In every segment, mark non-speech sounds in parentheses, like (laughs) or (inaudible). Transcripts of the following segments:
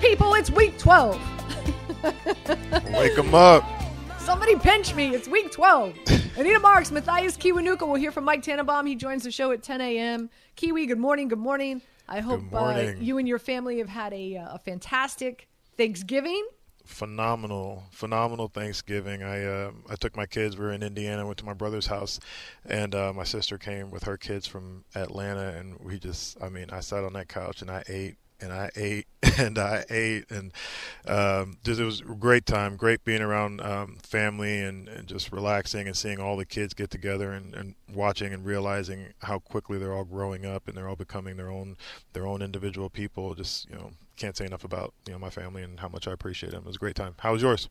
people. It's week 12. (laughs) Wake them up. Somebody pinch me. It's week 12. Anita Marks, Mathias Kiwanuka. We'll hear from Mike Tannenbaum. He joins the show at 10 a.m. Kiwi, good morning. Good morning. I hope uh, you and your family have had a, uh, a fantastic Thanksgiving. Phenomenal, phenomenal Thanksgiving. I uh, I took my kids. We were in Indiana. Went to my brother's house, and uh, my sister came with her kids from Atlanta, and we just. I mean, I sat on that couch and I ate and I ate (laughs) and I ate and um, just it was a great time. Great being around um, family and, and just relaxing and seeing all the kids get together and, and watching and realizing how quickly they're all growing up and they're all becoming their own their own individual people. Just you know can't say enough about you know my family and how much I appreciate them. It was a great time. How was yours?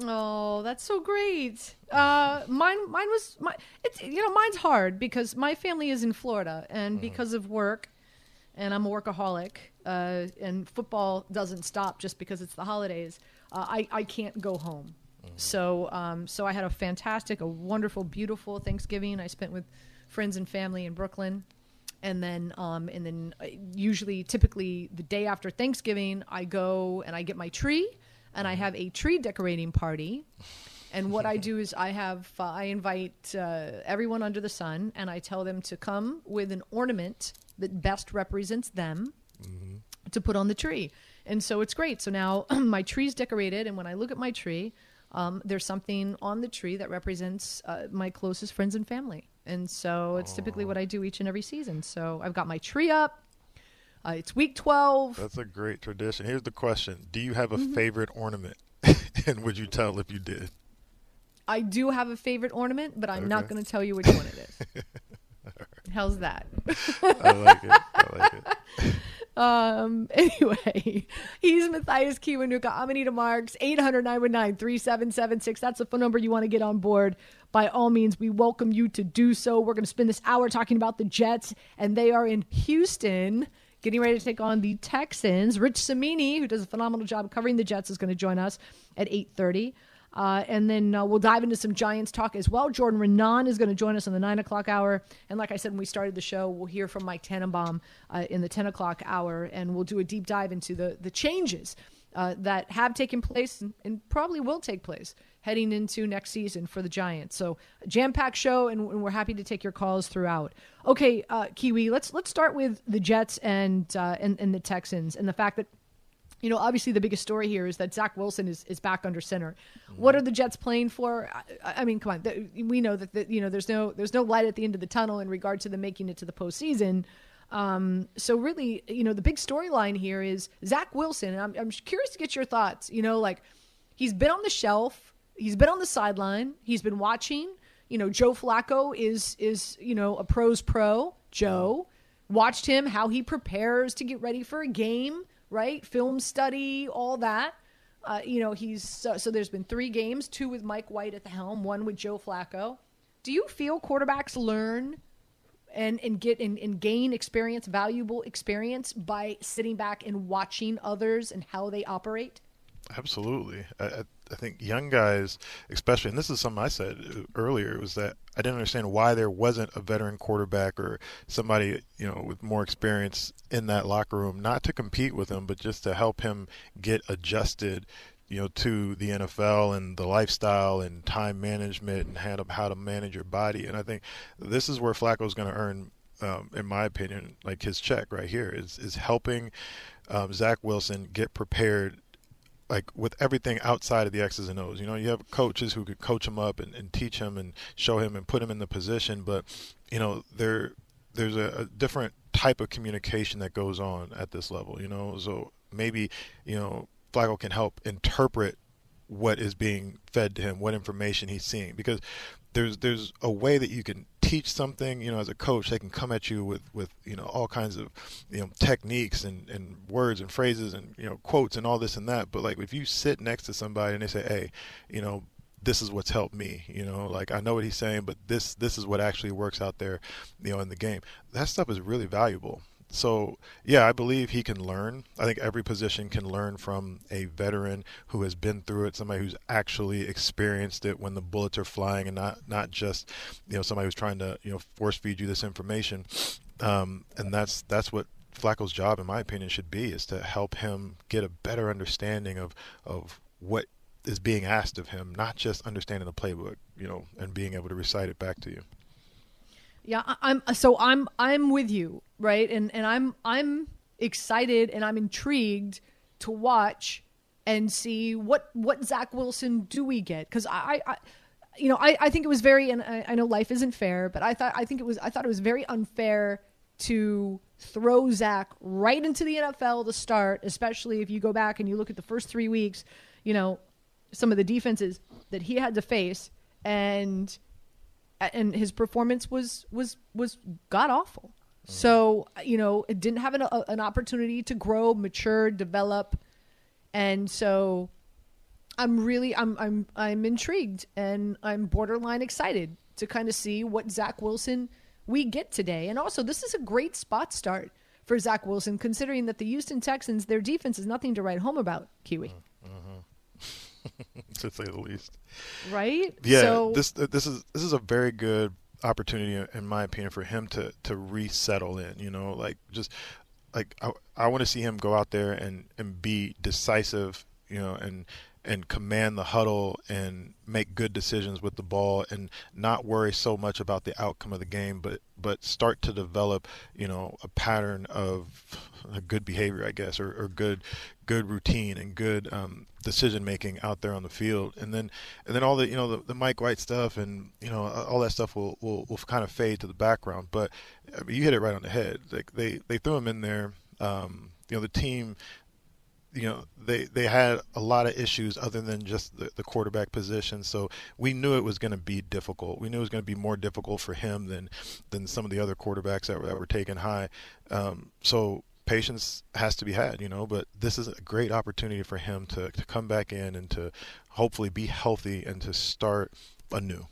Oh, that's so great. Uh, mine, mine was my. It's you know mine's hard because my family is in Florida, and because of work, and I'm a workaholic, uh, and football doesn't stop just because it's the holidays. Uh, I I can't go home, so um, so I had a fantastic, a wonderful, beautiful Thanksgiving. I spent with friends and family in Brooklyn, and then um, and then uh, usually typically the day after Thanksgiving I go and I get my tree and I have a tree decorating party. And what I (laughs) do is I have uh, I invite uh, everyone under the sun and I tell them to come with an ornament that best represents them to put on the tree. And so it's great. So now (clears throat) my tree's decorated, and when I look at my tree, um, there's something on the tree that represents uh, my closest friends and family. And so it's typically what I do each and every season. So I've got my tree up. Uh, it's week 12. That's a great tradition. Here's the question: Do you have a Mm-hmm. favorite ornament? (laughs) and would you tell if you did? I do have a favorite ornament, but I'm not going to tell you which one it is. (laughs) How's that? I like it. I like it. (laughs) Um, (laughs) anyway, he's Mathias Kiwanuka. I'm Anita Marks, 800 3776 That's the phone number you want to get on board. By all means, we welcome you to do so. We're going to spend this hour talking about the Jets, and they are in Houston getting ready to take on the Texans. Rich Cimini, who does a phenomenal job covering the Jets, is going to join us at 830. Uh, and then uh, we'll dive into some Giants talk as well. Jordan Raanan is going to join us in the 9 o'clock hour. And like I said when we started the show, we'll hear from Mike Tannenbaum uh, in the 10 o'clock hour. And we'll do a deep dive into the, the changes uh, that have taken place and, and probably will take place heading into next season for the Giants. So jam packed show, and, and we're happy to take your calls throughout. Okay, uh, Kiwi, let's let's start with the Jets and, uh, and and the Texans and the fact that you know, obviously the biggest story here is that Zach Wilson is, is back under center. What are the Jets playing for? I, I mean, come on, th- we know that the, you know there's no there's no light at the end of the tunnel in regard to them making it to the postseason. Um, so really, you know, the big storyline here is Zach Wilson, and I'm, I'm curious to get your thoughts. You know, like he's been on the shelf, he's been on the sideline, he's been watching. You know, Joe Flacco is is you know a pros pro. Joe watched him how he prepares to get ready for a game right? Film study, all that. Uh, you know, he's so, there's been three games, two with Mike White at the helm, one with Joe Flacco. Do you feel quarterbacks learn and, and get and, and gain experience, valuable experience by sitting back and watching others and how they operate? Absolutely. I, I, think young guys, especially, and this is something I said earlier, was that I didn't understand why there wasn't a veteran quarterback or somebody, you know, with more experience in that locker room, not to compete with him, but just to help him get adjusted, you know, to the NFL and the lifestyle and time management and how to, how to manage your body. And I think this is where Flacco's going to earn um, in my opinion, like his check right here is is helping um, Zach Wilson get prepared like with everything outside of the X's and O's. You know, you have coaches who could coach him up and, and teach him and show him and put him in the position, but you know, there there's a, a different type of communication that goes on at this level. You know, so maybe you know Flacco can help interpret what is being fed to him, what information he's seeing, because there's there's a way that you can teach something. You know, as a coach, they can come at you with with you know all kinds of you know techniques and and words and phrases and you know quotes and all this and that. But like if you sit next to somebody and they say, hey, you know. This is what's helped me, you know. Like I know what he's saying, but this this is what actually works out there, you know, in the game. That stuff is really valuable. So, yeah, I believe he can learn. I think every position can learn from a veteran who has been through it, somebody who's actually experienced it when the bullets are flying and not not just, you know, somebody who's trying to, you know, force feed you this information. Um, and that's that's what Flacco's job, in my opinion, should be is to help him get a better understanding of of what is being asked of him, not just understanding the playbook, you know, and being able to recite it back to you. Yeah, I'm uh, so I'm I'm with you, right? And and I'm I'm excited and I'm intrigued to watch and see what what Zach Wilson do we get because I, I you know I, I think it was very and I, I know life isn't fair but I thought I think it was I thought it was very unfair to throw Zach right into the NFL to start especially if you go back and you look at the first three weeks you know some of the defenses that he had to face and and his performance was was was god awful. Mm. So you know, it didn't have an, a, an opportunity to grow, mature, develop, and so I'm really I'm I'm I'm intrigued and I'm borderline excited to kind of see what Zach Wilson we get today. And also, this is a great spot start for Zach Wilson, considering that the Houston Texans their defense is nothing to write home about. Kiwi. Mm-hmm. (laughs) to say the least. Right? Yeah. So, this uh, this is this is a very good opportunity, in my opinion, for him to to resettle in. You know, like just like I, I want to see him go out there and and be decisive. You know, and and command the huddle and make good decisions with the ball and not worry so much about the outcome of the game but but start to develop you know a pattern of good behavior I guess or, or good good routine and good um, decision making out there on the field. And then and then all the you know the, the Mike White stuff and you know all that stuff will, will, will kind of fade to the background. But you hit it right on the head. Like they they threw him in there. Um, you know the team you know they they had a lot of issues other than just the, the quarterback position. So we knew it was going to be difficult. We knew it was going to be more difficult for him than than some of the other quarterbacks that were, that were taken high. Um, so patience has to be had you know but this is a great opportunity for him to, to come back in and to hopefully be healthy and to start anew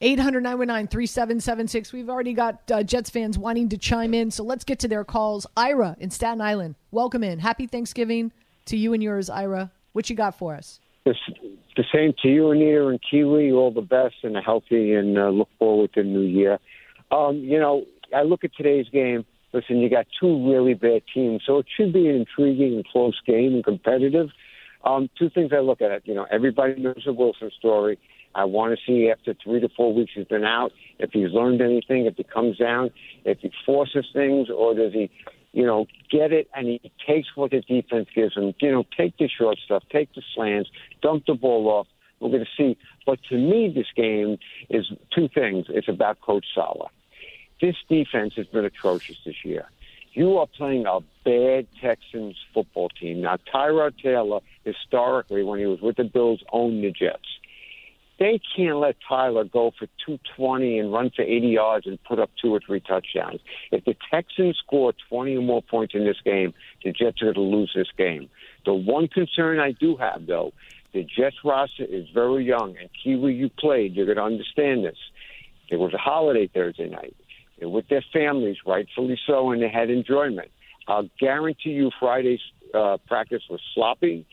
800 919 3776. We've already got uh, Jets fans wanting to chime in, so let's get to their calls. Ira in Staten Island, welcome in. Happy Thanksgiving to you and yours, Ira. What you got for us? The, the same to you, Anita and Kiwi. All the best and a healthy and uh, look forward to the new year. Um, you know, I look at today's game. Listen, you got two really bad teams, so it should be an intriguing and close game and competitive. Um, two things I look at. It. You know, everybody knows the Wilson story I want to see after three to four weeks he's been out if he's learned anything, if he comes down, if he forces things, or does he, you know, get it and he takes what the defense gives him. You know, take the short stuff, take the slants, dump the ball off. We're going to see. But to me, this game is two things. It's about Coach Saleh. This defense has been atrocious this year. You are playing a bad Texans football team. Now, Tyrod Taylor, historically, when he was with the Bills, owned the Jets. They can't let Tyler go for 220 and run for 80 yards and put up two or three touchdowns. If the Texans score 20 or more points in this game, the Jets are going to lose this game. The one concern I do have, though, the Jets roster is very young, and Kiwi, you played, you're going to understand this. It was a holiday Thursday night. They're with their families, rightfully so, and they had enjoyment. I'll guarantee you Friday's uh, practice was sloppy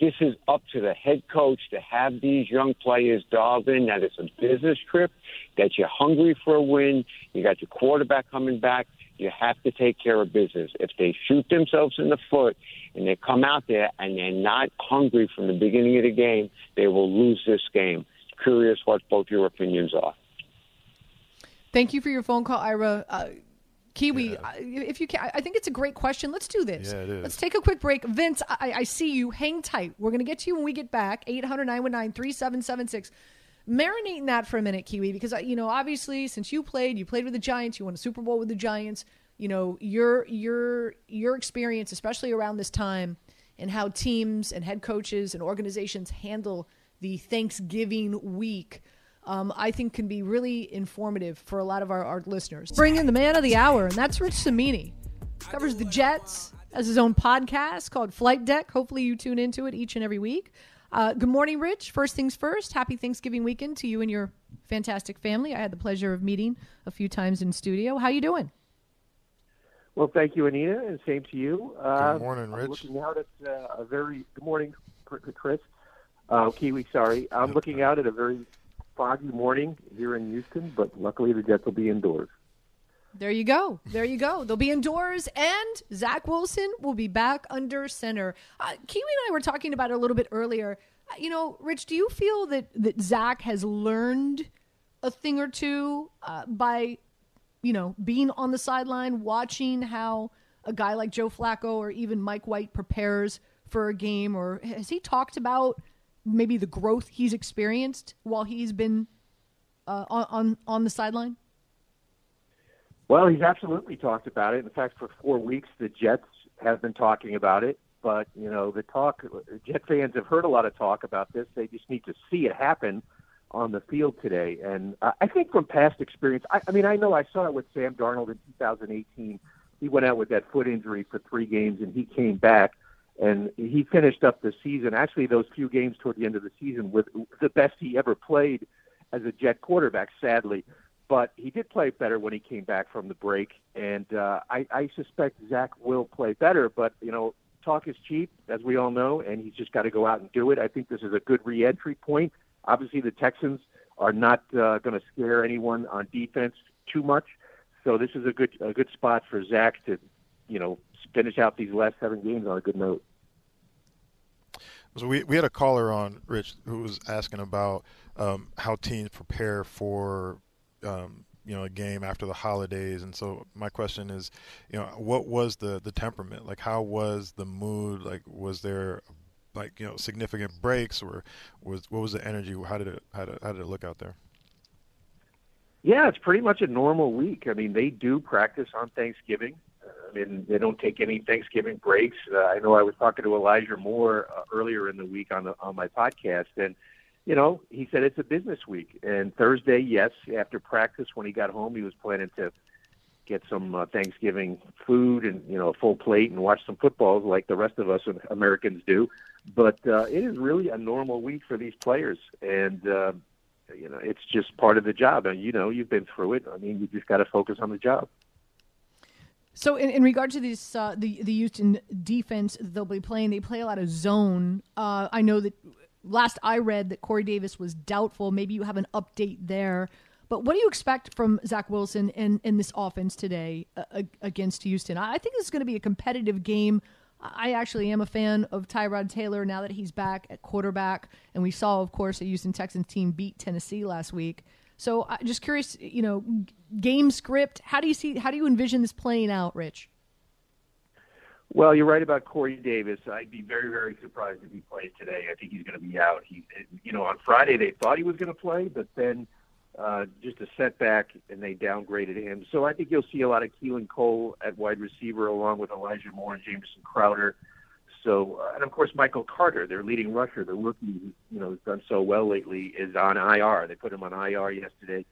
this is up to the head coach to have these young players dialed in that it's a business trip, that you're hungry for a win, you got your quarterback coming back, you have to take care of business. If they shoot themselves in the foot and they come out there and they're not hungry from the beginning of the game, they will lose this game. Curious what both your opinions are. Thank you for your phone call, Ira. Uh, Kiwi, yeah. if you can, I think it's a great question. Let's do this. Yeah, it is. Let's take a quick break. Vince, I, I see you. Hang tight. We're going to get to you when we get back. 800 919 3776. Marinate in that for a minute, Kiwi, because, uh, you know, obviously, since you played, you played with the Giants, you won a Super Bowl with the Giants. You know, your, your, your experience, especially around this time, and how teams and head coaches and organizations handle the Thanksgiving week um, I think can be really informative for a lot of our, our listeners. Bring in the man of the hour, and that's Rich Cimini. Covers the Jets, has his own podcast called Flight Deck. Hopefully, you tune into it each and every week. Uh, good morning, Rich. First things first, happy Thanksgiving weekend to you and your fantastic family. I had the pleasure of meeting a few times in studio. How you doing? Well, thank you, Anita, and same to you. Uh, good morning, Rich. I'm looking out at uh, a very good morning, Chris. Uh, Kiwi, sorry. I'm looking out at a very foggy morning here in Houston, but luckily the Jets will be indoors. There you go. There you go. They'll be indoors, and Zach Wilson will be back under center. Uh, Kiwi and I were talking about it a little bit earlier. Uh, you know, Rich, do you feel that that Zach has learned a thing or two uh, by, you know, being on the sideline, watching how a guy like Joe Flacco or even Mike White prepares for a game, or has he talked about maybe the growth he's experienced while he's been uh, on, on on the sideline? Well, he's absolutely talked about it. In fact, for four weeks, the Jets have been talking about it. But you know, the talk Jet fans have heard a lot of talk about this. They just need to see it happen on the field today. And I think from past experience, I, I mean, I know I saw it with Sam Darnold in 2018. He went out with that foot injury for three games, and he came back and he finished up the season. Actually, those few games toward the end of the season with the best he ever played as a Jet quarterback. Sadly, but he did play better when he came back from the break, and uh, I, I suspect Zach will play better. But you know, talk is cheap, as we all know, and he's just got to go out and do it. I think this is a good reentry point. Obviously, the Texans are not uh, going to scare anyone on defense too much, so this is a good a good spot for Zach to, you know, finish out these last seven games on a good note. So we we had a caller on Rich who was asking about um, how teams prepare for um, you know a game after the holidays. And so my question is you know what was the the temperament? Like how was the mood? Like was there like you know significant breaks or was what was the energy? How did it how did, how did it look out there? Yeah it's pretty much a normal week. I mean they do practice on thanksgiving i mean they don't take any thanksgiving breaks uh, i know i was talking to elijah moore uh, earlier in the week on the on my podcast and you know, he said it's a business week. And Thursday, yes, after practice, when he got home, he was planning to get some uh, Thanksgiving food and you know a full plate and watch some football like the rest of us Americans do. But uh, it is really a normal week for these players, and uh, you know it's just part of the job. And you know you've been through it. I mean, you just got to focus on the job. So, in, in regard to this, uh, the the Houston defense they'll be playing, they play a lot of zone. Uh, I know that last I read that Corey Davis was doubtful. Maybe you have an update there. But what do you expect from Zach Wilson in, in this offense today uh, against Houston? I think this is going to be a competitive game. I actually am a fan of Tyrod Taylor now that he's back at quarterback. And we saw, of course, a Houston Texans team beat Tennessee last week. So I'm just curious, you know, game script. How do you see? How do you envision this playing out, Rich? Well, you're right about Corey Davis. I'd be very, very surprised if he plays today. I think he's going to be out. He, you know, on Friday they thought he was going to play, but then uh, just a setback and they downgraded him. So I think you'll see a lot of Keelan Cole at wide receiver along with Elijah Moore and Jameson Crowder. So, uh, and of course Michael Carter, their leading rusher, the rookie, you know, has done so well lately, is on IR. They put him on IR yesterday.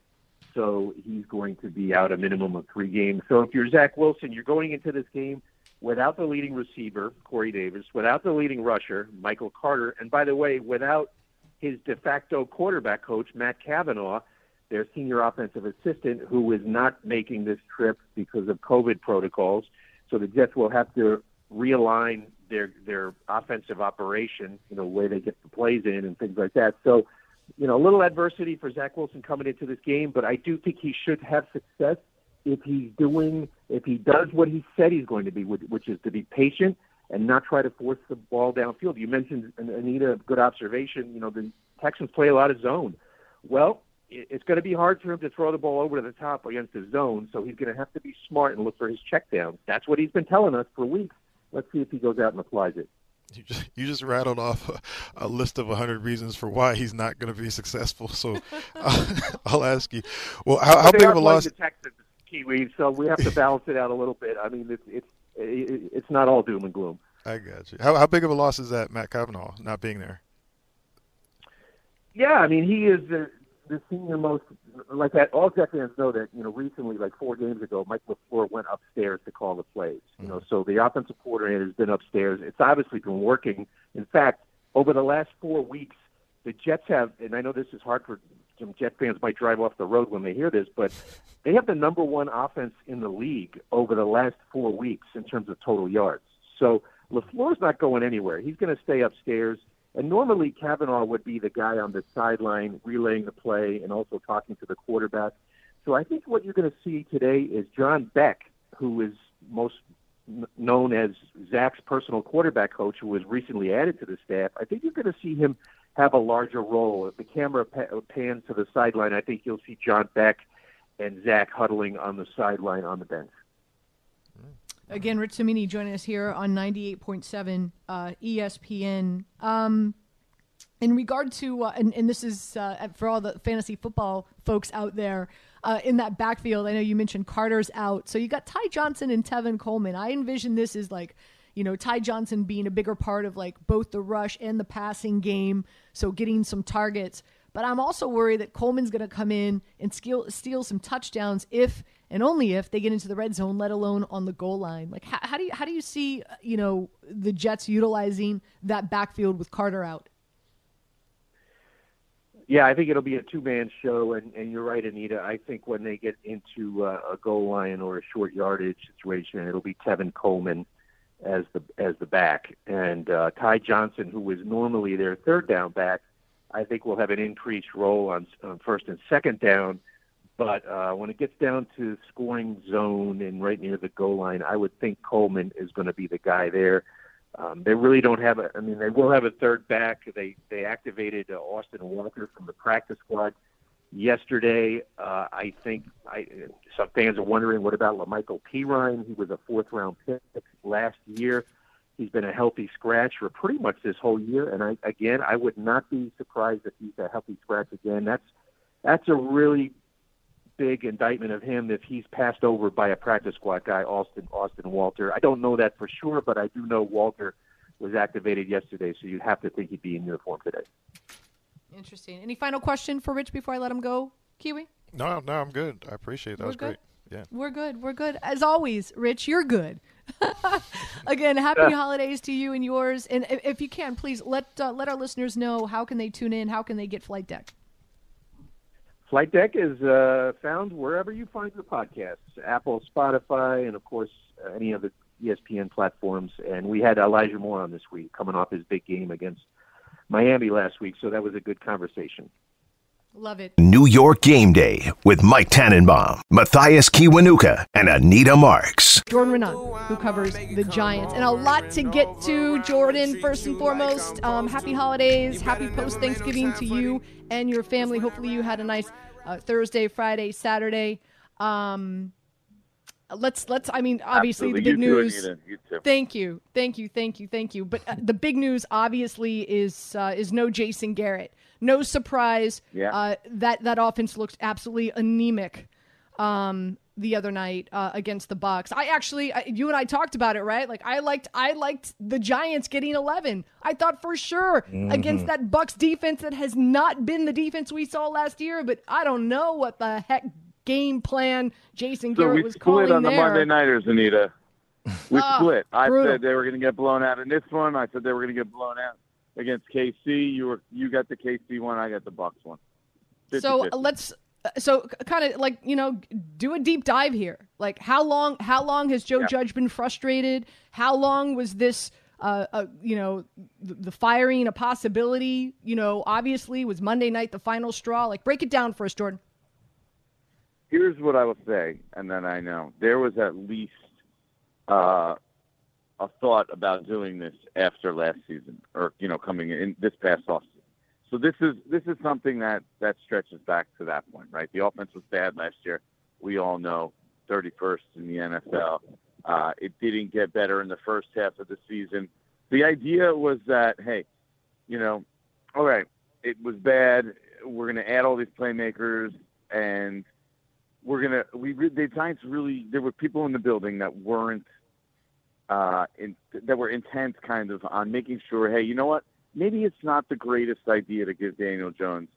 So he's going to be out a minimum of three games. So if you're Zach Wilson, you're going into this game without the leading receiver, Corey Davis, without the leading rusher, Michael Carter, and by the way, without his de facto quarterback coach, Matt Cavanaugh, their senior offensive assistant, who is not making this trip because of COVID protocols. So the Jets will have to realign their their offensive operation, you know, the way they get the plays in and things like that. So, you know, a little adversity for Zach Wilson coming into this game, but I do think he should have success if he's doing, if he does what he said he's going to be, which is to be patient and not try to force the ball downfield. You mentioned Anita, good observation. You know, the Texans play a lot of zone. Well, it's going to be hard for him to throw the ball over to the top against the zone, so he's going to have to be smart and look for his check down. That's what he's been telling us for weeks. Let's see if he goes out and applies it. You just, you just rattled off a, a list of 100 reasons for why he's not going to be successful. So I'll, (laughs) (laughs) I'll ask you, well, how, how big of a loss? The Texans Kiwi, so we have to (laughs) balance it out a little bit. I mean, it's it's it's not all doom and gloom. I got you. How how big of a loss is that Matt Cavanaugh not being there? Yeah, I mean, he is the, the senior most like that. All Jet fans know that you know recently, like four games ago, Mike LaFleur went upstairs to call the plays. You know, mm-hmm. so the offensive coordinator has been upstairs. It's obviously been working. In fact, over the last four weeks, the Jets have, and I know this is hard for some Jet fans might drive off the road when they hear this, but they have the number one offense in the league over the last four weeks in terms of total yards. So LaFleur's not going anywhere. He's going to stay upstairs. And normally Cavanaugh would be the guy on the sideline relaying the play and also talking to the quarterback. So I think what you're going to see today is John Beck, who is most known as Zach's personal quarterback coach, who was recently added to the staff. I think you're going to see him have a larger role. If the camera pans to the sideline, I think you'll see John Beck and Zach huddling on the sideline on the bench. Again, Rich Cimini joining us here on 98.7 uh, ESPN. Um, in regard to, uh, and, and, this is uh, for all the fantasy football folks out there, uh, in that backfield, I know you mentioned Carter's out. So you got Ty Johnson and Tevin Coleman. I envision this as like, you know, Ty Johnson being a bigger part of like both the rush and the passing game. So getting some targets. But I'm also worried that Coleman's going to come in and steal, steal some touchdowns if and only if they get into the red zone, let alone on the goal line. Like, how, how do you how do you see you know the Jets utilizing that backfield with Carter out? Yeah, I think it'll be a two-man show, and, and you're right, Anita. I think when they get into uh, a goal line or a short yardage situation, it'll be Tevin Coleman as the as the back, and uh, Ty Johnson, who was normally their third down back, I think will have an increased role on, on first and second down. But uh, when it gets down to scoring zone and right near the goal line, I would think Coleman is going to be the guy there. Um, they really don't have a. I mean, they will have a third back. They they activated uh, Austin Walter from the practice squad yesterday. Uh, I think I, some fans are wondering what about La'Mical Perine? He was a fourth round pick last year. He's been a healthy scratch for pretty much this whole year, and I again I would not be surprised if he's a healthy scratch again. That's that's a really big indictment of him if he's passed over by a practice squad guy, Austin Austin Walter. I don't know that for sure, but I do know Walter was activated yesterday, so you'd have to think he'd be in uniform today. Interesting. Any final question for Rich before I let him go, Kiwi? No, no, I'm good. I appreciate it. that. We're was good? great. Yeah. We're good. We're good. As always, Rich, you're good. (laughs) Again, happy holidays to you and yours. And if you can, please let uh, let our listeners know how can they tune in, how can they get Flight Deck. Flight Deck is uh, found wherever you find your podcasts Apple, Spotify, and of course, uh, any of the ESPN platforms. And we had Elijah Moore on this week coming off his big game against Miami last week, so that was a good conversation. Love it. New York Game Day with Mike Tannenbaum, Mathias Kiwanuka, and Anita Marks. Jordan Raanan, who covers the Giants. And a lot to get to, Jordan. First and foremost, um, happy holidays, happy post Thanksgiving to you and your family. Hopefully, you had a nice uh, Thursday, Friday, Saturday. Um, let's let's i mean obviously Absolutely. the big you news too, you too. thank you thank you thank you thank you but uh, the big news obviously is uh, is no jason garrett no surprise yeah. uh, that that offense looks absolutely anemic um, the other night uh, against the bucks i actually I, you and i talked about it right? Like i liked i liked the giants getting 11 i thought for sure mm-hmm. against that bucks defense that has not been the defense we saw last year but i don't know what the heck game plan jason so garrett we split calling on the monday nighters anita. We Ah, split. I brutal. said they were going to get blown out in this one. I said they were going to get blown out against kc you were you got the kc one i got the bucks one. 50-50. so uh, let's uh, so kind of like you know do a deep dive here. Like how long how long has joe Yeah. judge been frustrated? How long was this uh, uh, you know the, the firing a possibility? You know obviously was monday night the final straw. Like break it down for us jordan. Here's what I will say, and then I know. There was at least uh, a thought about doing this after last season, or you know, coming in this past offseason. So this is this is something that that stretches back to that point, right? The offense was bad last year. We all know, 31st in the NFL. Uh, it didn't get better in the first half of the season. The idea was that, hey, you know, all right, it was bad. We're going to add all these playmakers, and we're gonna we re- the Giants really there were people in the building that weren't uh in, that were intent kind of on making sure hey you know what? Maybe it's not the greatest idea to give Daniel Jones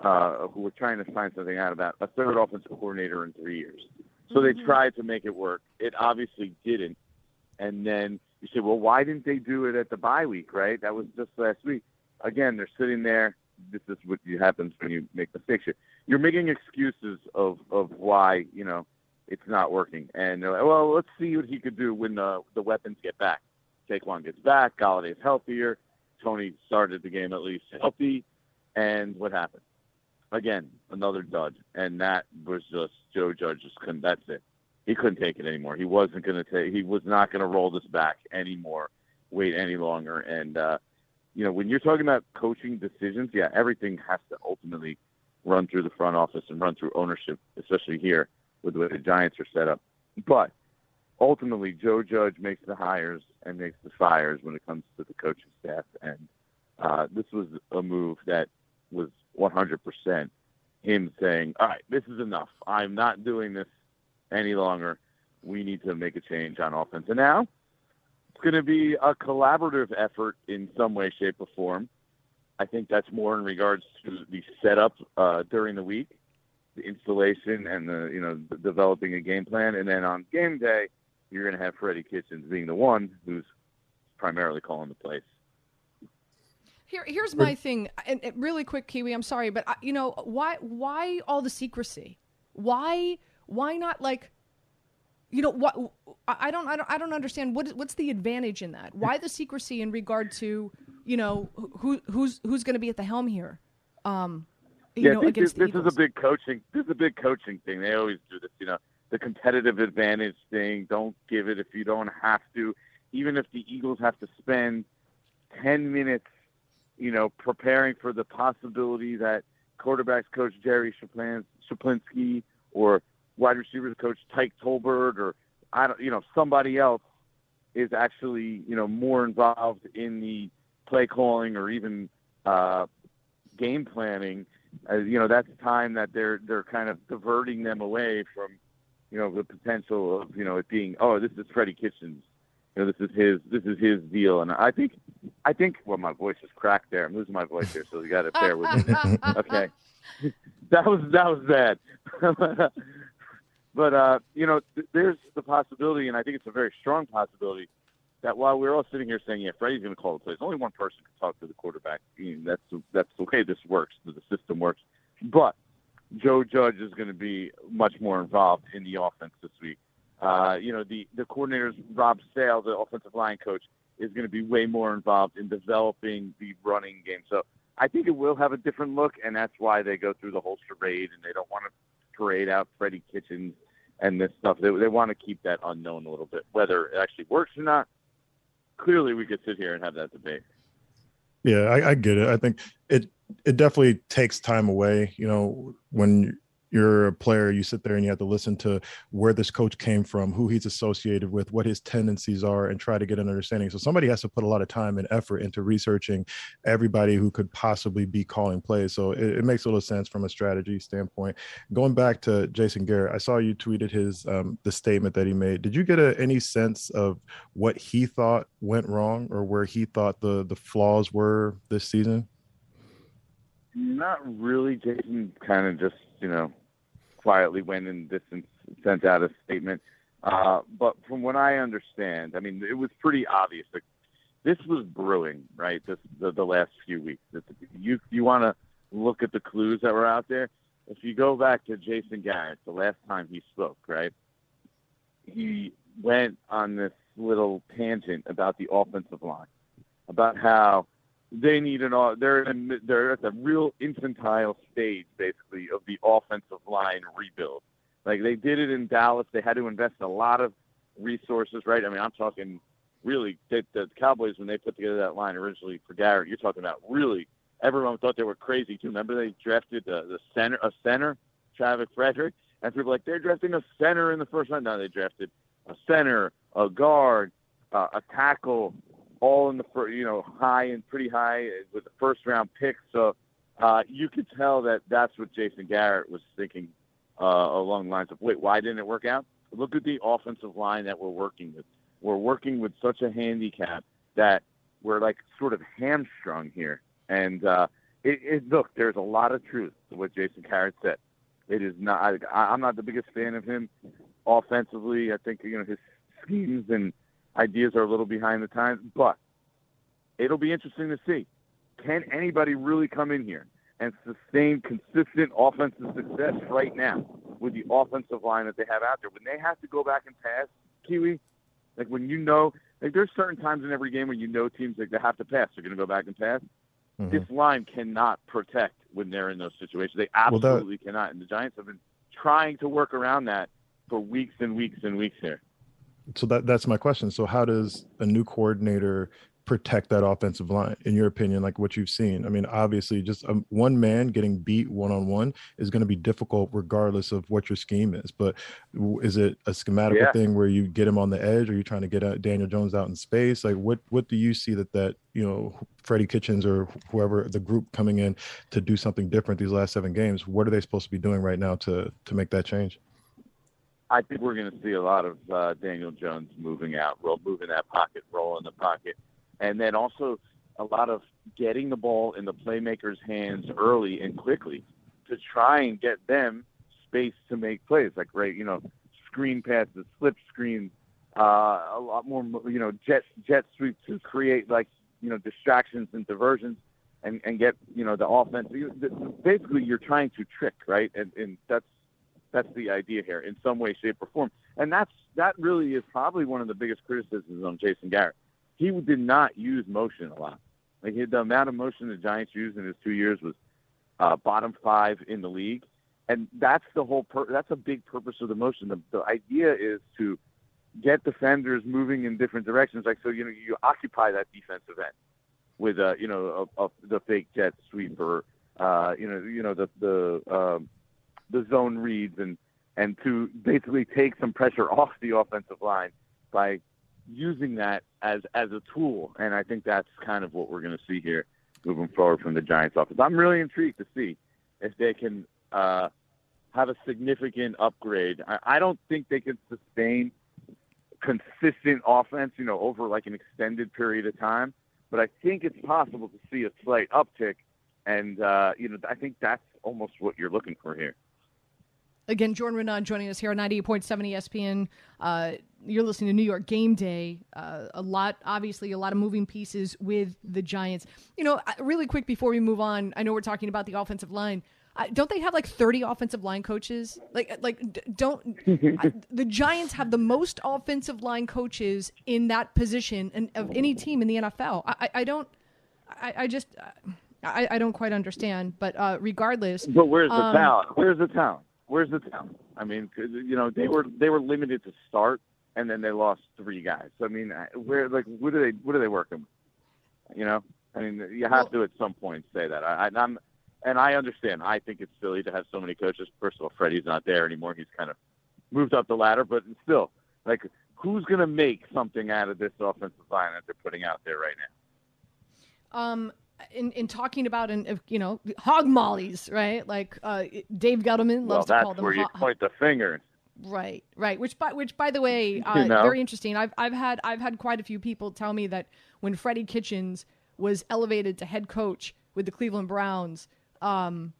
uh who we're trying to find something out about a third offensive coordinator in three years. So they tried to make it work. It obviously didn't. And then you say well why didn't they do it at the bye week right? That was just last week. Again they're sitting there. This is what happens when you make mistakes. You're making excuses of of why you know it's not working. And they're like, well, let's see what he could do when the the weapons get back. Saquon gets back. Golladay's healthier. Tony started the game at least healthy. And what happened? again, another dud, and that was just Joe Judge just couldn't. That's it. He couldn't take it anymore. He wasn't going to take. He was not going to roll this back anymore. Wait any longer. And uh, you know, when you're talking about coaching decisions, yeah, everything has to ultimately run through the front office and run through ownership, especially here with the way the Giants are set up. But ultimately, Joe Judge makes the hires and makes the fires when it comes to the coaching staff. And uh, this was a move that was 100% him saying, all right, this is enough. I'm not doing this any longer. We need to make a change on offense. And now it's going to be a collaborative effort in some way, shape, or form. I think that's more in regards to the setup uh, during the week, the installation, and the you know the developing a game plan. And then on game day, you're going to have Freddie Kitchens being the one who's primarily calling the plays. Here, here's my thing, and, and really quick, Kiwi. I'm sorry, but I, you know why? Why all the secrecy? Why? Why not like? You know what? I don't. I don't. I don't understand. What? What's the advantage in that? Why the secrecy in regard to you know who who's who's going to be at the helm here? Um, you yeah, know, this, this is a big coaching. This is a big coaching thing. They always do this. You know, the competitive advantage thing. Don't give it if you don't have to. Even if the Eagles have to spend ten minutes you know, preparing for the possibility that quarterbacks coach Jerry Schuplinski or wide receivers coach Tyke Tolbert or I don't, you know, somebody else is actually, you know, more involved in the play calling or even uh, game planning. Uh, you know, that's time that they're they're kind of diverting them away from, you know, the potential of you know it being oh this is Freddie Kitchens you know, this is his this is his deal. And I think I think well my voice is cracked there. I'm losing my voice here, so you gotta bear with me. (laughs) okay. (laughs) that was that was bad. (laughs) but uh, you know, th- there's the possibility and I think it's a very strong possibility that while we're all sitting here saying, yeah, Freddie's going to call the plays, only one person can talk to the quarterback. I mean, that's that's the way this works. The system works. But Joe Judge is going to be much more involved in the offense this week. Uh, you know, the, the coordinators, Rob Sale, the offensive line coach, is going to be way more involved in developing the running game. So I think it will have a different look, and that's why they go through the whole charade and they don't want to parade out Freddie Kitchens and this stuff. They, they want to keep that unknown a little bit. Whether it actually works or not, clearly we could sit here and have that debate. Yeah, I, I get it. I think it it definitely takes time away. You know, when you're a player, you sit there and you have to listen to where this coach came from, who he's associated with, what his tendencies are, and try to get an understanding. So somebody has to put a lot of time and effort into researching everybody who could possibly be calling plays. So it, it makes a little sense from a strategy standpoint. Going back to Jason Garrett, I saw you tweeted his um, the statement that he made. Did you get a, any sense of what he thought went wrong or where he thought the the flaws were this season? Not really. Jason kind of just, you know, quietly went and and sent out a statement. Uh, but from what I understand, I mean, it was pretty obvious that this was brewing, right? This the, the last few weeks. You you want to look at the clues that were out there. If you go back to Jason Garrett, the last time he spoke, right? He went on this little tangent about the offensive line, about how they need an they're in they're at the real infantile stage basically of the offensive line rebuild. Like they did it in Dallas, they had to invest a lot of resources, right? I mean, I'm talking really the, the Cowboys when they put together that line originally for Garrett. You're talking about really everyone thought they were crazy too. Remember they drafted the, the center a center, Travis Frederick, and people were like they're drafting a center in the first round. Now they drafted a center, a guard, uh, a tackle, all in the first, you know, high and pretty high with the first round pick. So uh, you could tell that that's what Jason Garrett was thinking uh, along the lines of, wait, why didn't it work out? Look at the offensive line that we're working with. We're working with such a handicap that we're like sort of hamstrung here. And uh, it, it, look, there's a lot of truth to what Jason Garrett said. It is not. I, I'm not the biggest fan of him offensively. I think you know his schemes and ideas are a little behind the times, but it'll be interesting to see. Can anybody really come in here and sustain consistent offensive success right now with the offensive line that they have out there? When they have to go back and pass, Kiwi, like when you know, like there's certain times in every game when you know teams like they have to pass, they're going to go back and pass. Mm-hmm. This line cannot protect when they're in those situations. They absolutely well, that, cannot. And the Giants have been trying to work around that for weeks and weeks and weeks here. So that that's my question. So how does a new coordinator protect that offensive line in your opinion like what you've seen i mean obviously just um, one man getting beat one on one is going to be difficult regardless of what your scheme is but is it a schematical yeah. thing where you get him on the edge or you trying to get uh, daniel jones out in space like what what do you see that that you know freddie kitchens or whoever the group coming in to do something different these last seven games what are they supposed to be doing right now to to make that change I think we're going to see a lot of uh, Daniel Jones moving out, roll, moving that pocket, roll in the pocket and then also a lot of getting the ball in the playmakers' hands early and quickly to try and get them space to make plays, like right, you know, screen passes, slip screens, uh, a lot more, you know, jet jet sweep to create like you know distractions and diversions, and and get you know the offense. Basically, you're trying to trick, right? And and that's that's the idea here in some way, shape, or form. And that's that really is probably one of the biggest criticisms on Jason Garrett he did not use motion a lot. Like the amount of motion the Giants used in his two years was uh, bottom five in the league, and that's the whole. Pur- that's a big purpose of the motion. The, the idea is to get defenders moving in different directions. Like so, you know, you occupy that defensive end with a, you know, a, a, the fake jet sweeper, uh, you know, you know the the um, the zone reads and and to basically take some pressure (laughs) off the offensive line by using that as as a tool, and I think that's kind of what we're going to see here moving forward from the Giants' offense. I'm really intrigued to see if they can uh, have a significant upgrade. I, I don't think they can sustain consistent offense, you know, over like an extended period of time. But I think it's possible to see a slight uptick, and uh, you know, I think that's almost what you're looking for here. Again, Jordan Raanan joining us here on 98.7 ESPN. Uh, you're listening to New York Game Day. Uh, a lot, obviously, a lot of moving pieces with the Giants. You know, really quick before we move on, I know we're talking about the offensive line. Uh, don't they have like 30 offensive line coaches? Like, like don't (laughs) the Giants have the most offensive line coaches in that position and of any team in the NFL? I, I don't, I, I just, I, I don't quite understand. But uh, regardless, but where's the um, talent? Where's the talent? Where's the talent? I mean, you know, they were they were limited to start, and then they lost three guys. I mean, where like what are they what are they working? With? You know, I mean, you have well, to at some point say that. I, I'm, and I understand. I think it's silly to have so many coaches. First of all, Freddie's not there anymore. He's kind of moved up the ladder, but still, like, who's going to make something out of this offensive line that they're putting out there right now? Um, in, in talking about and you know hog mollies, right? Like uh, Dave Gettleman loves well, to call them. That's where you point the finger. Right, right. Which, by which, by the way, (laughs) uh, you know? very interesting. I've I've had I've had quite a few people tell me that when Freddie Kitchens was elevated to head coach with the Cleveland Browns, um,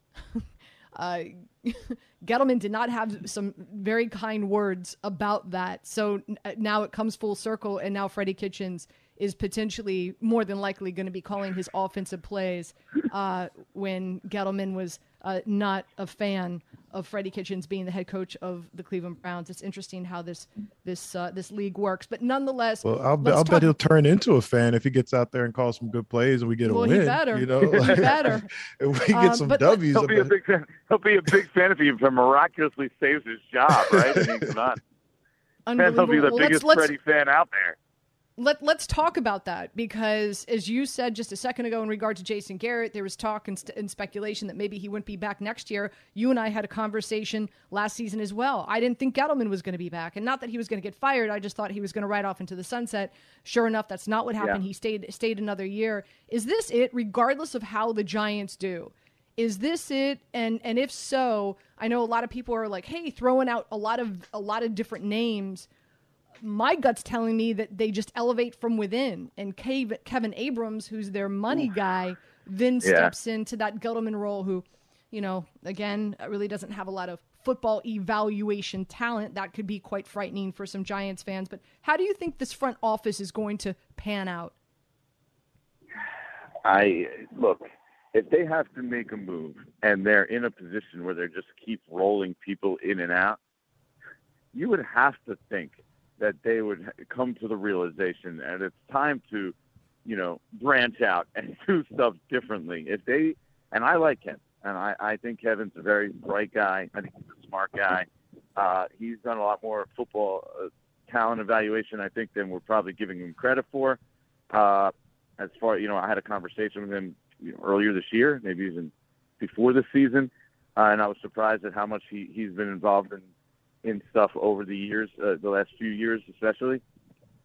(laughs) uh, (laughs) Gettleman did not have some very kind words about that. So now it comes full circle, and now Freddie Kitchens is potentially more than likely going to be calling his offensive plays uh, when Gettleman was uh, not a fan of Freddie Kitchens being the head coach of the Cleveland Browns. It's interesting how this this uh, this league works, but nonetheless, well, I'll, I'll talk- bet he'll turn into a fan if he gets out there and calls some good plays and we get well, a win. (laughs) He better, you know, he better. if we get um, some W's, he'll be a big fan. He'll be a big fan if he miraculously saves his job, right? I mean, not. Unbelievable. He'll be the well, biggest let's, let's, Freddie fan out there let let's talk about that because as you said just a second ago in regard to Jason Garrett there was talk and, st- and, speculation that maybe he wouldn't be back next year. You and I had a conversation last season as well. I didn't think Gettleman was going to be back and not that he was going to get fired I just thought he was going to ride off into the sunset. Sure enough that's not what happened. Yeah. he stayed stayed another year. Is this it regardless of how the Giants do? Is this it? And and if so I know a lot of people are like hey throwing out a lot of a lot of different names my gut's telling me that they just elevate from within. And Kevin Abrams, who's their money guy, then steps yeah. into that Gettleman role, who, you know, again, really doesn't have a lot of football evaluation talent. That could be quite frightening for some Giants fans. But how do you think this front office is going to pan out? I look, if they have to make a move and they're in a position where they just keep rolling people in and out, you would have to think that they would come to the realization and it's time to you know, branch out and (laughs) do stuff differently. If they and I like him, and I, I think Kevin's a very bright guy. I think he's a smart guy. Uh, he's done a lot more football uh, talent evaluation, I think, than we're probably giving him credit for. Uh, as far you know, I had a conversation with him you know, earlier this year, maybe even before the season, uh, and I was surprised at how much he he's been involved in in stuff over the years, uh, the last few years especially.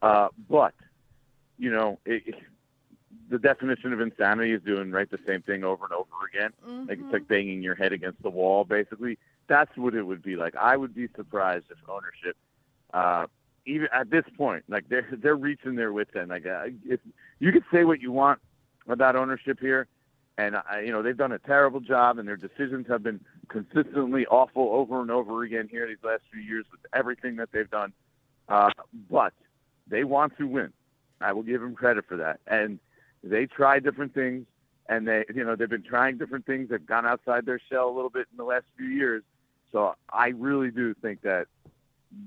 Uh, but you know, it, it, the definition of insanity is doing right the same thing over and over again. Mm-hmm. Like it's like banging your head against the wall, basically. That's what it would be like. I would be surprised if ownership, uh, even at this point, like they're they're reaching their wits end. Like uh, if you could say what you want about ownership here, and I, you know they've done a terrible job, and their decisions have been consistently awful over and over again here these last few years with everything that they've done. Uh, but they want to win. I will give them credit for that. And they try different things, and they, you know, they've been trying different things. They've gone outside their shell a little bit in the last few years. So I really do think that,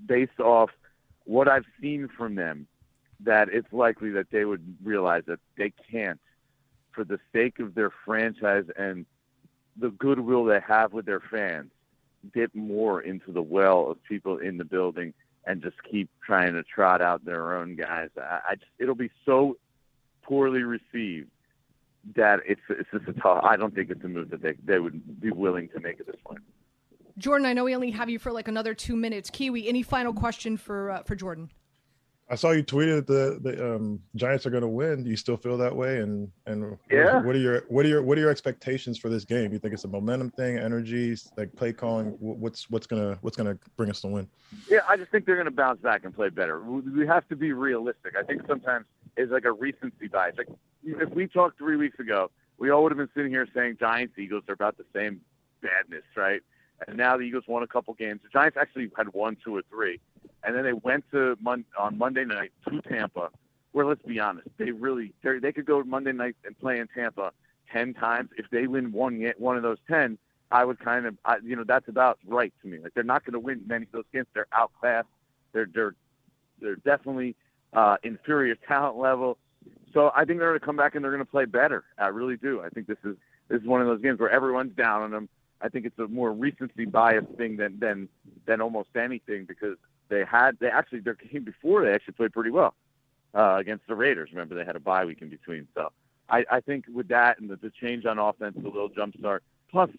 based off what I've seen from them, that it's likely that they would realize that they can't, for the sake of their franchise and the goodwill they have with their fans, dip more into the well of people in the building and just keep trying to trot out their own guys. I, I just, it'll be so poorly received that it's it's just a tough. I don't think it's a move that they they would be willing to make at this point. Jordan, I know we only have you for like another two minutes. Kiwi, any final question for uh, for Jordan? I saw you tweeted that the, the um, Giants are going to win. Do you still feel that way? And and Yeah. what are your what are your what are your expectations for this game? You think it's a momentum thing, energy, like play calling? What's what's gonna what's gonna bring us the win? Yeah, I just think they're going to bounce back and play better. We we have to be realistic. I think sometimes it's like a recency bias. Like if we talked three weeks ago, we all would have been sitting here saying Giants Eagles are about the same badness, right? And now the Eagles won a couple games. The Giants actually had one, two, or three, and then they went to Mon- on Monday night to Tampa, where let's be honest, they really they they could go Monday night and play in Tampa ten times. If they win one one of those ten, I would kind of I, you know that's about right to me. Like they're not going to win many of those games. They're outclassed. They're they're they're definitely uh, inferior talent level. So I think they're going to come back and they're going to play better. I really do. I think this is this is one of those games where everyone's down on them. I think it's a more recency bias thing than than than almost anything because they had they actually their game before they actually played pretty well uh, against the Raiders. Remember they had a bye week in between. So I, I think with that and the, the change on offense, the little jump start, plus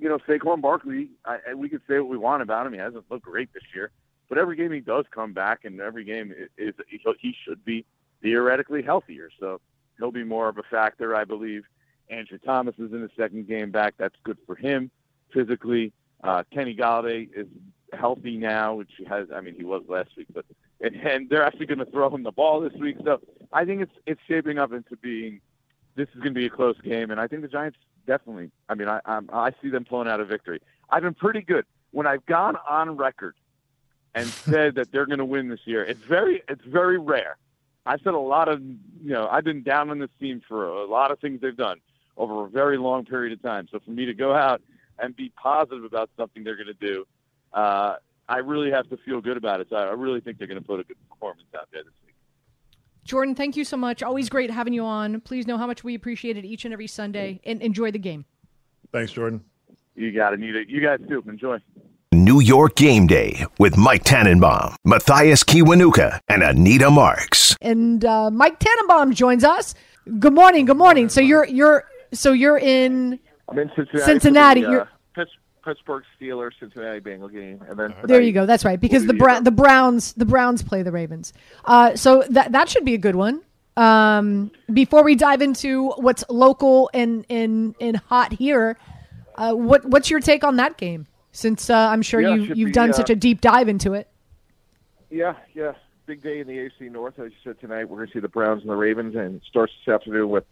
you know Saquon Barkley, I, I- we could say what we want about him. He hasn't looked great this year, but every game he does come back, and every game is he he should be theoretically healthier. So he'll be more of a factor, I believe. Andrew Thomas is in the second game back. That's good for him physically. Uh, Kenny Golladay is healthy now, which he has. I mean, he was last week, but and, and they're actually going to throw him the ball this week. So I think it's it's shaping up into being this is going to be a close game, and I think the Giants definitely. I mean, I I'm, I see them pulling out a victory. I've been pretty good when I've gone on record and (laughs) said that they're going to win this year. It's very it's very rare. I've said a lot of you know I've been down on this team for a lot of things they've done over a very long period of time. So for me to go out and be positive about something they're going to do, uh, I really have to feel good about it. So I really think they're going to put a good performance out there this week. Jordan, thank you so much. Always great having you on. Please know how much we appreciate it each and every Sunday and enjoy the game. Thanks, Jordan. You got to need it. You guys too. Enjoy. New York Game Day with Mike Tannenbaum, Mathias Kiwanuka, and Anita Marks. And uh, Mike Tannenbaum joins us. Good morning. Good morning. So you're you're so you're in I'm in Cincinnati. Cincinnati, For the, you're- uh, Pitts- Pittsburgh Steelers Cincinnati Bengal game, and then There you go. That's right. Because the Bra- the Browns the Browns play the Ravens. Uh, so that that should be a good one. Um, before we dive into what's local and and, and hot here, uh, what what's your take on that game? Since uh, I'm sure Yeah, you you've be, done uh, such a deep dive into it. Yeah, yeah. Big day in the AFC North. As you said tonight, we're going to see the Browns and the Ravens, and it starts this afternoon with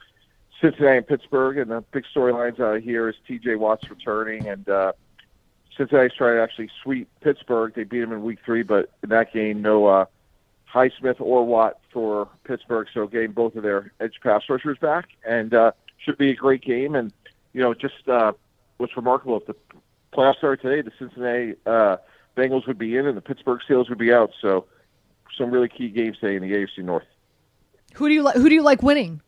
Cincinnati and Pittsburgh. And the big storylines out here is T.J. Watt's returning, and uh, Cincinnati's trying to actually sweep Pittsburgh. They beat them in Week Three, but in that game, no uh, Highsmith or Watt for Pittsburgh, so getting both of their edge pass rushers back, and uh, should be a great game. And you know, just uh, what's remarkable if the playoffs started today, the Cincinnati uh, Bengals would be in, and the Pittsburgh Steelers would be out. So, some really key games today in the AFC North. Who do you like? Who do you like winning?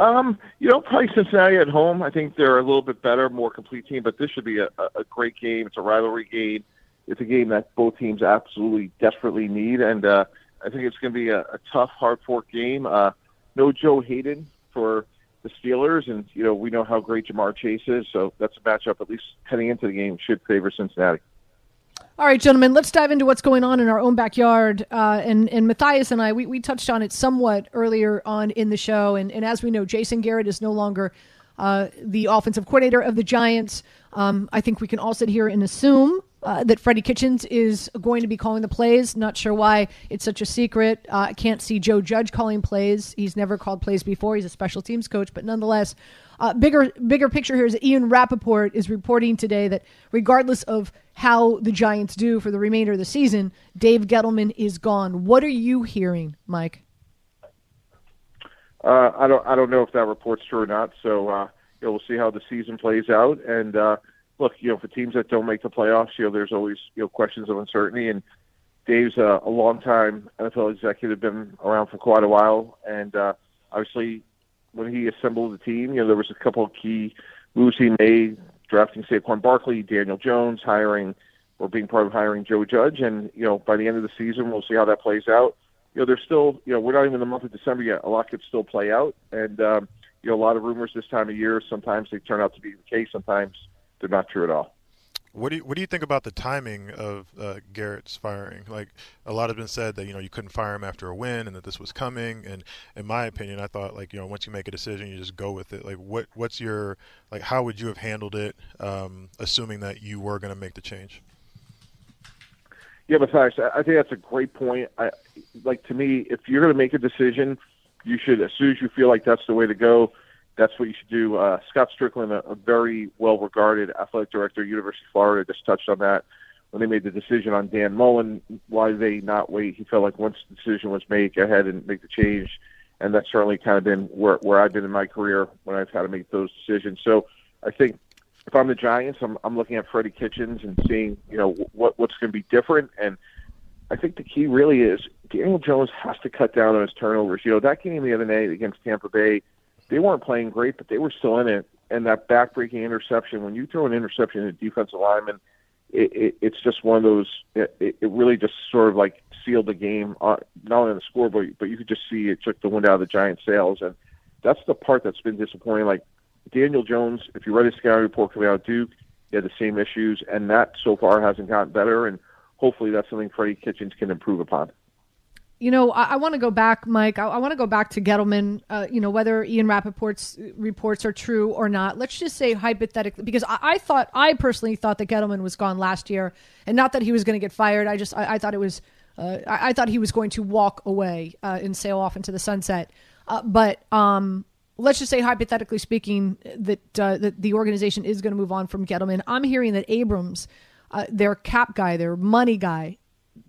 Um, you know, probably Cincinnati at home. I think they're a little bit better, more complete team, but this should be a, a great game. It's a rivalry game. It's a game that both teams absolutely desperately need, and uh, I think it's going to be a, a tough, hard fought game. Uh, no Joe Haden for the Steelers, and you know we know how great Ja'Marr Chase is, so that's a matchup at least heading into the game should favor Cincinnati. All right, gentlemen, let's dive into what's going on in our own backyard. Uh, and, and Mathias and I, we, we touched on it somewhat earlier on in the show. And, and as we know, Jason Garrett is no longer uh, the offensive coordinator of the Giants. Um, I think we can all sit here and assume uh, that Freddie Kitchens is going to be calling the plays. Not sure why it's such a secret. Uh, I can't see Joe Judge calling plays. He's never called plays before. He's a special teams coach, but nonetheless, uh, bigger bigger picture here is that Ian Rapoport is reporting today that regardless of how the Giants do for the remainder of the season, Dave Gettleman is gone. What are you hearing, Mike? Uh, I don't I don't know if that report's true or not. So uh, you know, we'll see how the season plays out. And uh, look, you know, for teams that don't make the playoffs, you know, there's always you know questions of uncertainty. And Dave's a, a long time NFL executive, been around for quite a while, and uh, obviously when he assembled the team, you know, there was a couple of key moves he made, drafting Saquon Barkley, Daniel Jones, hiring or being part of hiring Joe Judge, and you know, by the end of the season, we'll see how that plays out. You know, there's still, you know, we're not even in the month of December yet. A lot could still play out, and um, you know, a lot of rumors this time of year. Sometimes they turn out to be the case. Sometimes they're not true at all. What do you what do you think about the timing of uh, Garrett's firing? Like a lot has been said that you know you couldn't fire him after a win and that this was coming. And in my opinion, I thought like you know once you make a decision, you just go with it. Like what what's your like how would you have handled it, um, assuming that you were going to make the change? Yeah, but Mathias, I think that's a great point. I like to me, if you're going to make a decision, you should as soon as you feel like that's the way to go that's what you should do. Uh, Scott Stricklin, a, a very well-regarded athletic director at University of Florida, just touched on that when they made the decision on Dan Mullen. Why did they not wait? He felt like once the decision was made, go ahead and make the change. And that's certainly kind of been where, where I've been in my career when I've had to make those decisions. So I think if I'm the Giants, I'm, I'm looking at Freddie Kitchens and seeing, you know, what what's going to be different. And I think the key really is Daniel Jones has to cut down on his turnovers. You know, that game the other night against Tampa Bay – they weren't playing great, but they were still in it. And that backbreaking interception, when you throw an interception at a defensive lineman, it, it, it's just one of those. It, it really just sort of like sealed the game, uh, not only on the scoreboard, but you could just see it took the wind out of the Giants' sails. And that's the part that's been disappointing. Like Daniel Jones, if you read his scouting report coming out of Duke, he had the same issues, and that so far hasn't gotten better. And hopefully, that's something Freddie Kitchens can improve upon you know, I, I want to go back, Mike. I, I want to go back to Gettleman. Uh, you know, whether Ian Rapoport's reports are true or not. Let's just say hypothetically, because I, I thought, I personally thought that Gettleman was gone last year, and not that he was going to get fired. I just, I, thought it was, uh, I, thought he was going to walk away uh, and sail off into the sunset. Uh, but um, let's just say, hypothetically speaking, that uh, that the organization is going to move on from Gettleman. I'm hearing that Abrams, uh, their cap guy, their money guy,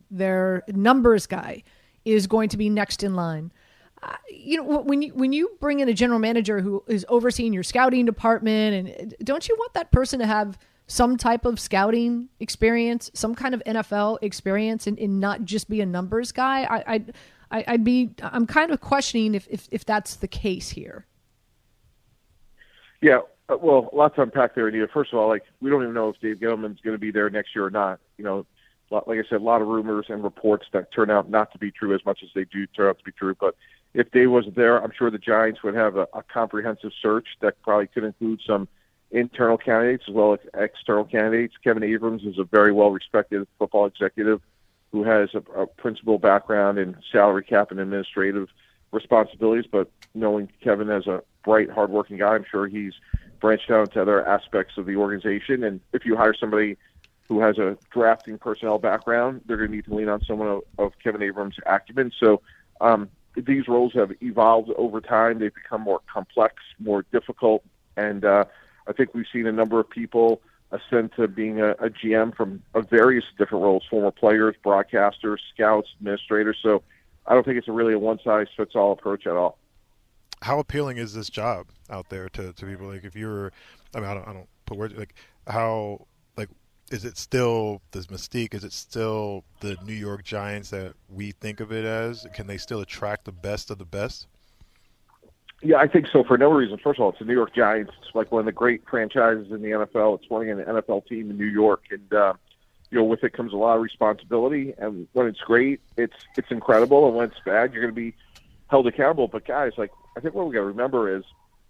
their numbers guy is going to be next in line. Uh, you know, when you when you bring in a general manager who is overseeing your scouting department, and uh, don't you want that person to have some type of scouting experience, some kind of NFL experience, and, and not just be a numbers guy? I, I, I'd be. I'm kind of questioning if if, if that's the case here. Yeah, uh, well, a lot to unpack there, Anita. First of all, like we don't even know if Dave Gettleman's going to be there next year or not. You know, like I said, a lot of rumors and reports that turn out not to be true as much as they do turn out to be true. But if Dave wasn't there, I'm sure the Giants would have a, a comprehensive search that probably could include some internal candidates as well as external candidates. Kevin Abrams is a very well respected football executive who has a, a principal background in salary cap and administrative responsibilities. But knowing Kevin as a bright, hardworking guy, I'm sure he's branched out into other aspects of the organization. And if you hire somebody who has a drafting personnel background, they're going to need to lean on someone of, of Kevin Abrams' acumen. So um, these roles have evolved over time. They've become more complex, more difficult, and uh, I think we've seen a number of people ascend to being a, a GM from a various different roles: former players, broadcasters, scouts, administrators. So I don't think it's a really a one-size-fits-all approach at all. How appealing is this job out there to, to people? Like, if you're, I mean, I don't, I don't put words like how is it still the mystique? Is it still the New York Giants that we think of it as? Can they still attract the best of the best? Yeah, I think so for no reason. First of all, it's the New York Giants. It's like one of the great franchises in the NFL. It's running an NFL team in New York, and uh, you know, with it comes a lot of responsibility. And when it's great, it's it's incredible, and when it's bad, you're going to be held accountable. But guys, like I think what we got to remember is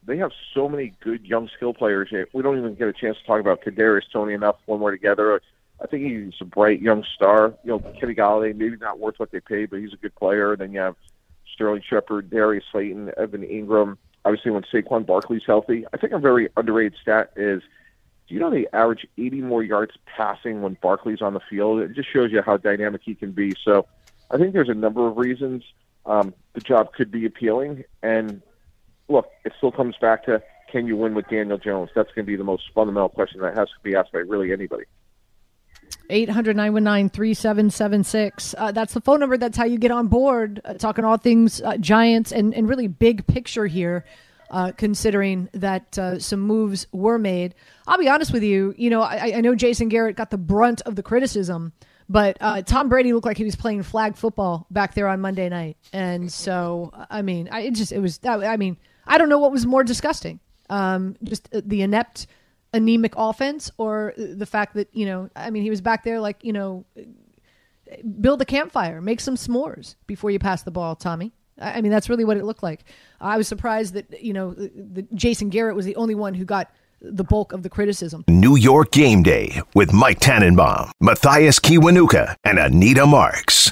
they have so many good young skill players. We don't even get a chance to talk about Kadarius Toney enough when we're together. I think he's a bright young star. You know, Kenny Golladay, maybe not worth what they paid, but he's a good player. Then you have Sterling Shepard, Darius Slayton, Evan Engram. Obviously, when Saquon Barkley's healthy, I think a very underrated stat is do you know they average 80 more yards passing when Barkley's on the field? It just shows you how dynamic he can be. So I think there's a number of reasons um, the job could be appealing. And look, it still comes back to can you win with Daniel Jones? That's going to be the most fundamental question that has to be asked by really anybody. 800 919 3776. Uh, that's the phone number. That's how you get on board, uh, talking all things uh, Giants and, and really big picture here, uh, considering that uh, some moves were made. I'll be honest with you. You know, I, I know Jason Garrett got the brunt of the criticism, but uh, Tom Brady looked like he was playing flag football back there on Monday night. And so, I mean, I, it just, it was, I mean, I don't know what was more disgusting. Um, just the inept anemic offense or the fact that, you know, I mean, he was back there like, you know, build a campfire, make some s'mores before you pass the ball, Tommy. I mean, that's really what it looked like. I was surprised that, you know, the, Jason Garrett was the only one who got the bulk of the criticism. New York Game Day with Mike Tannenbaum, Mathias Kiwanuka, and Anita Marks.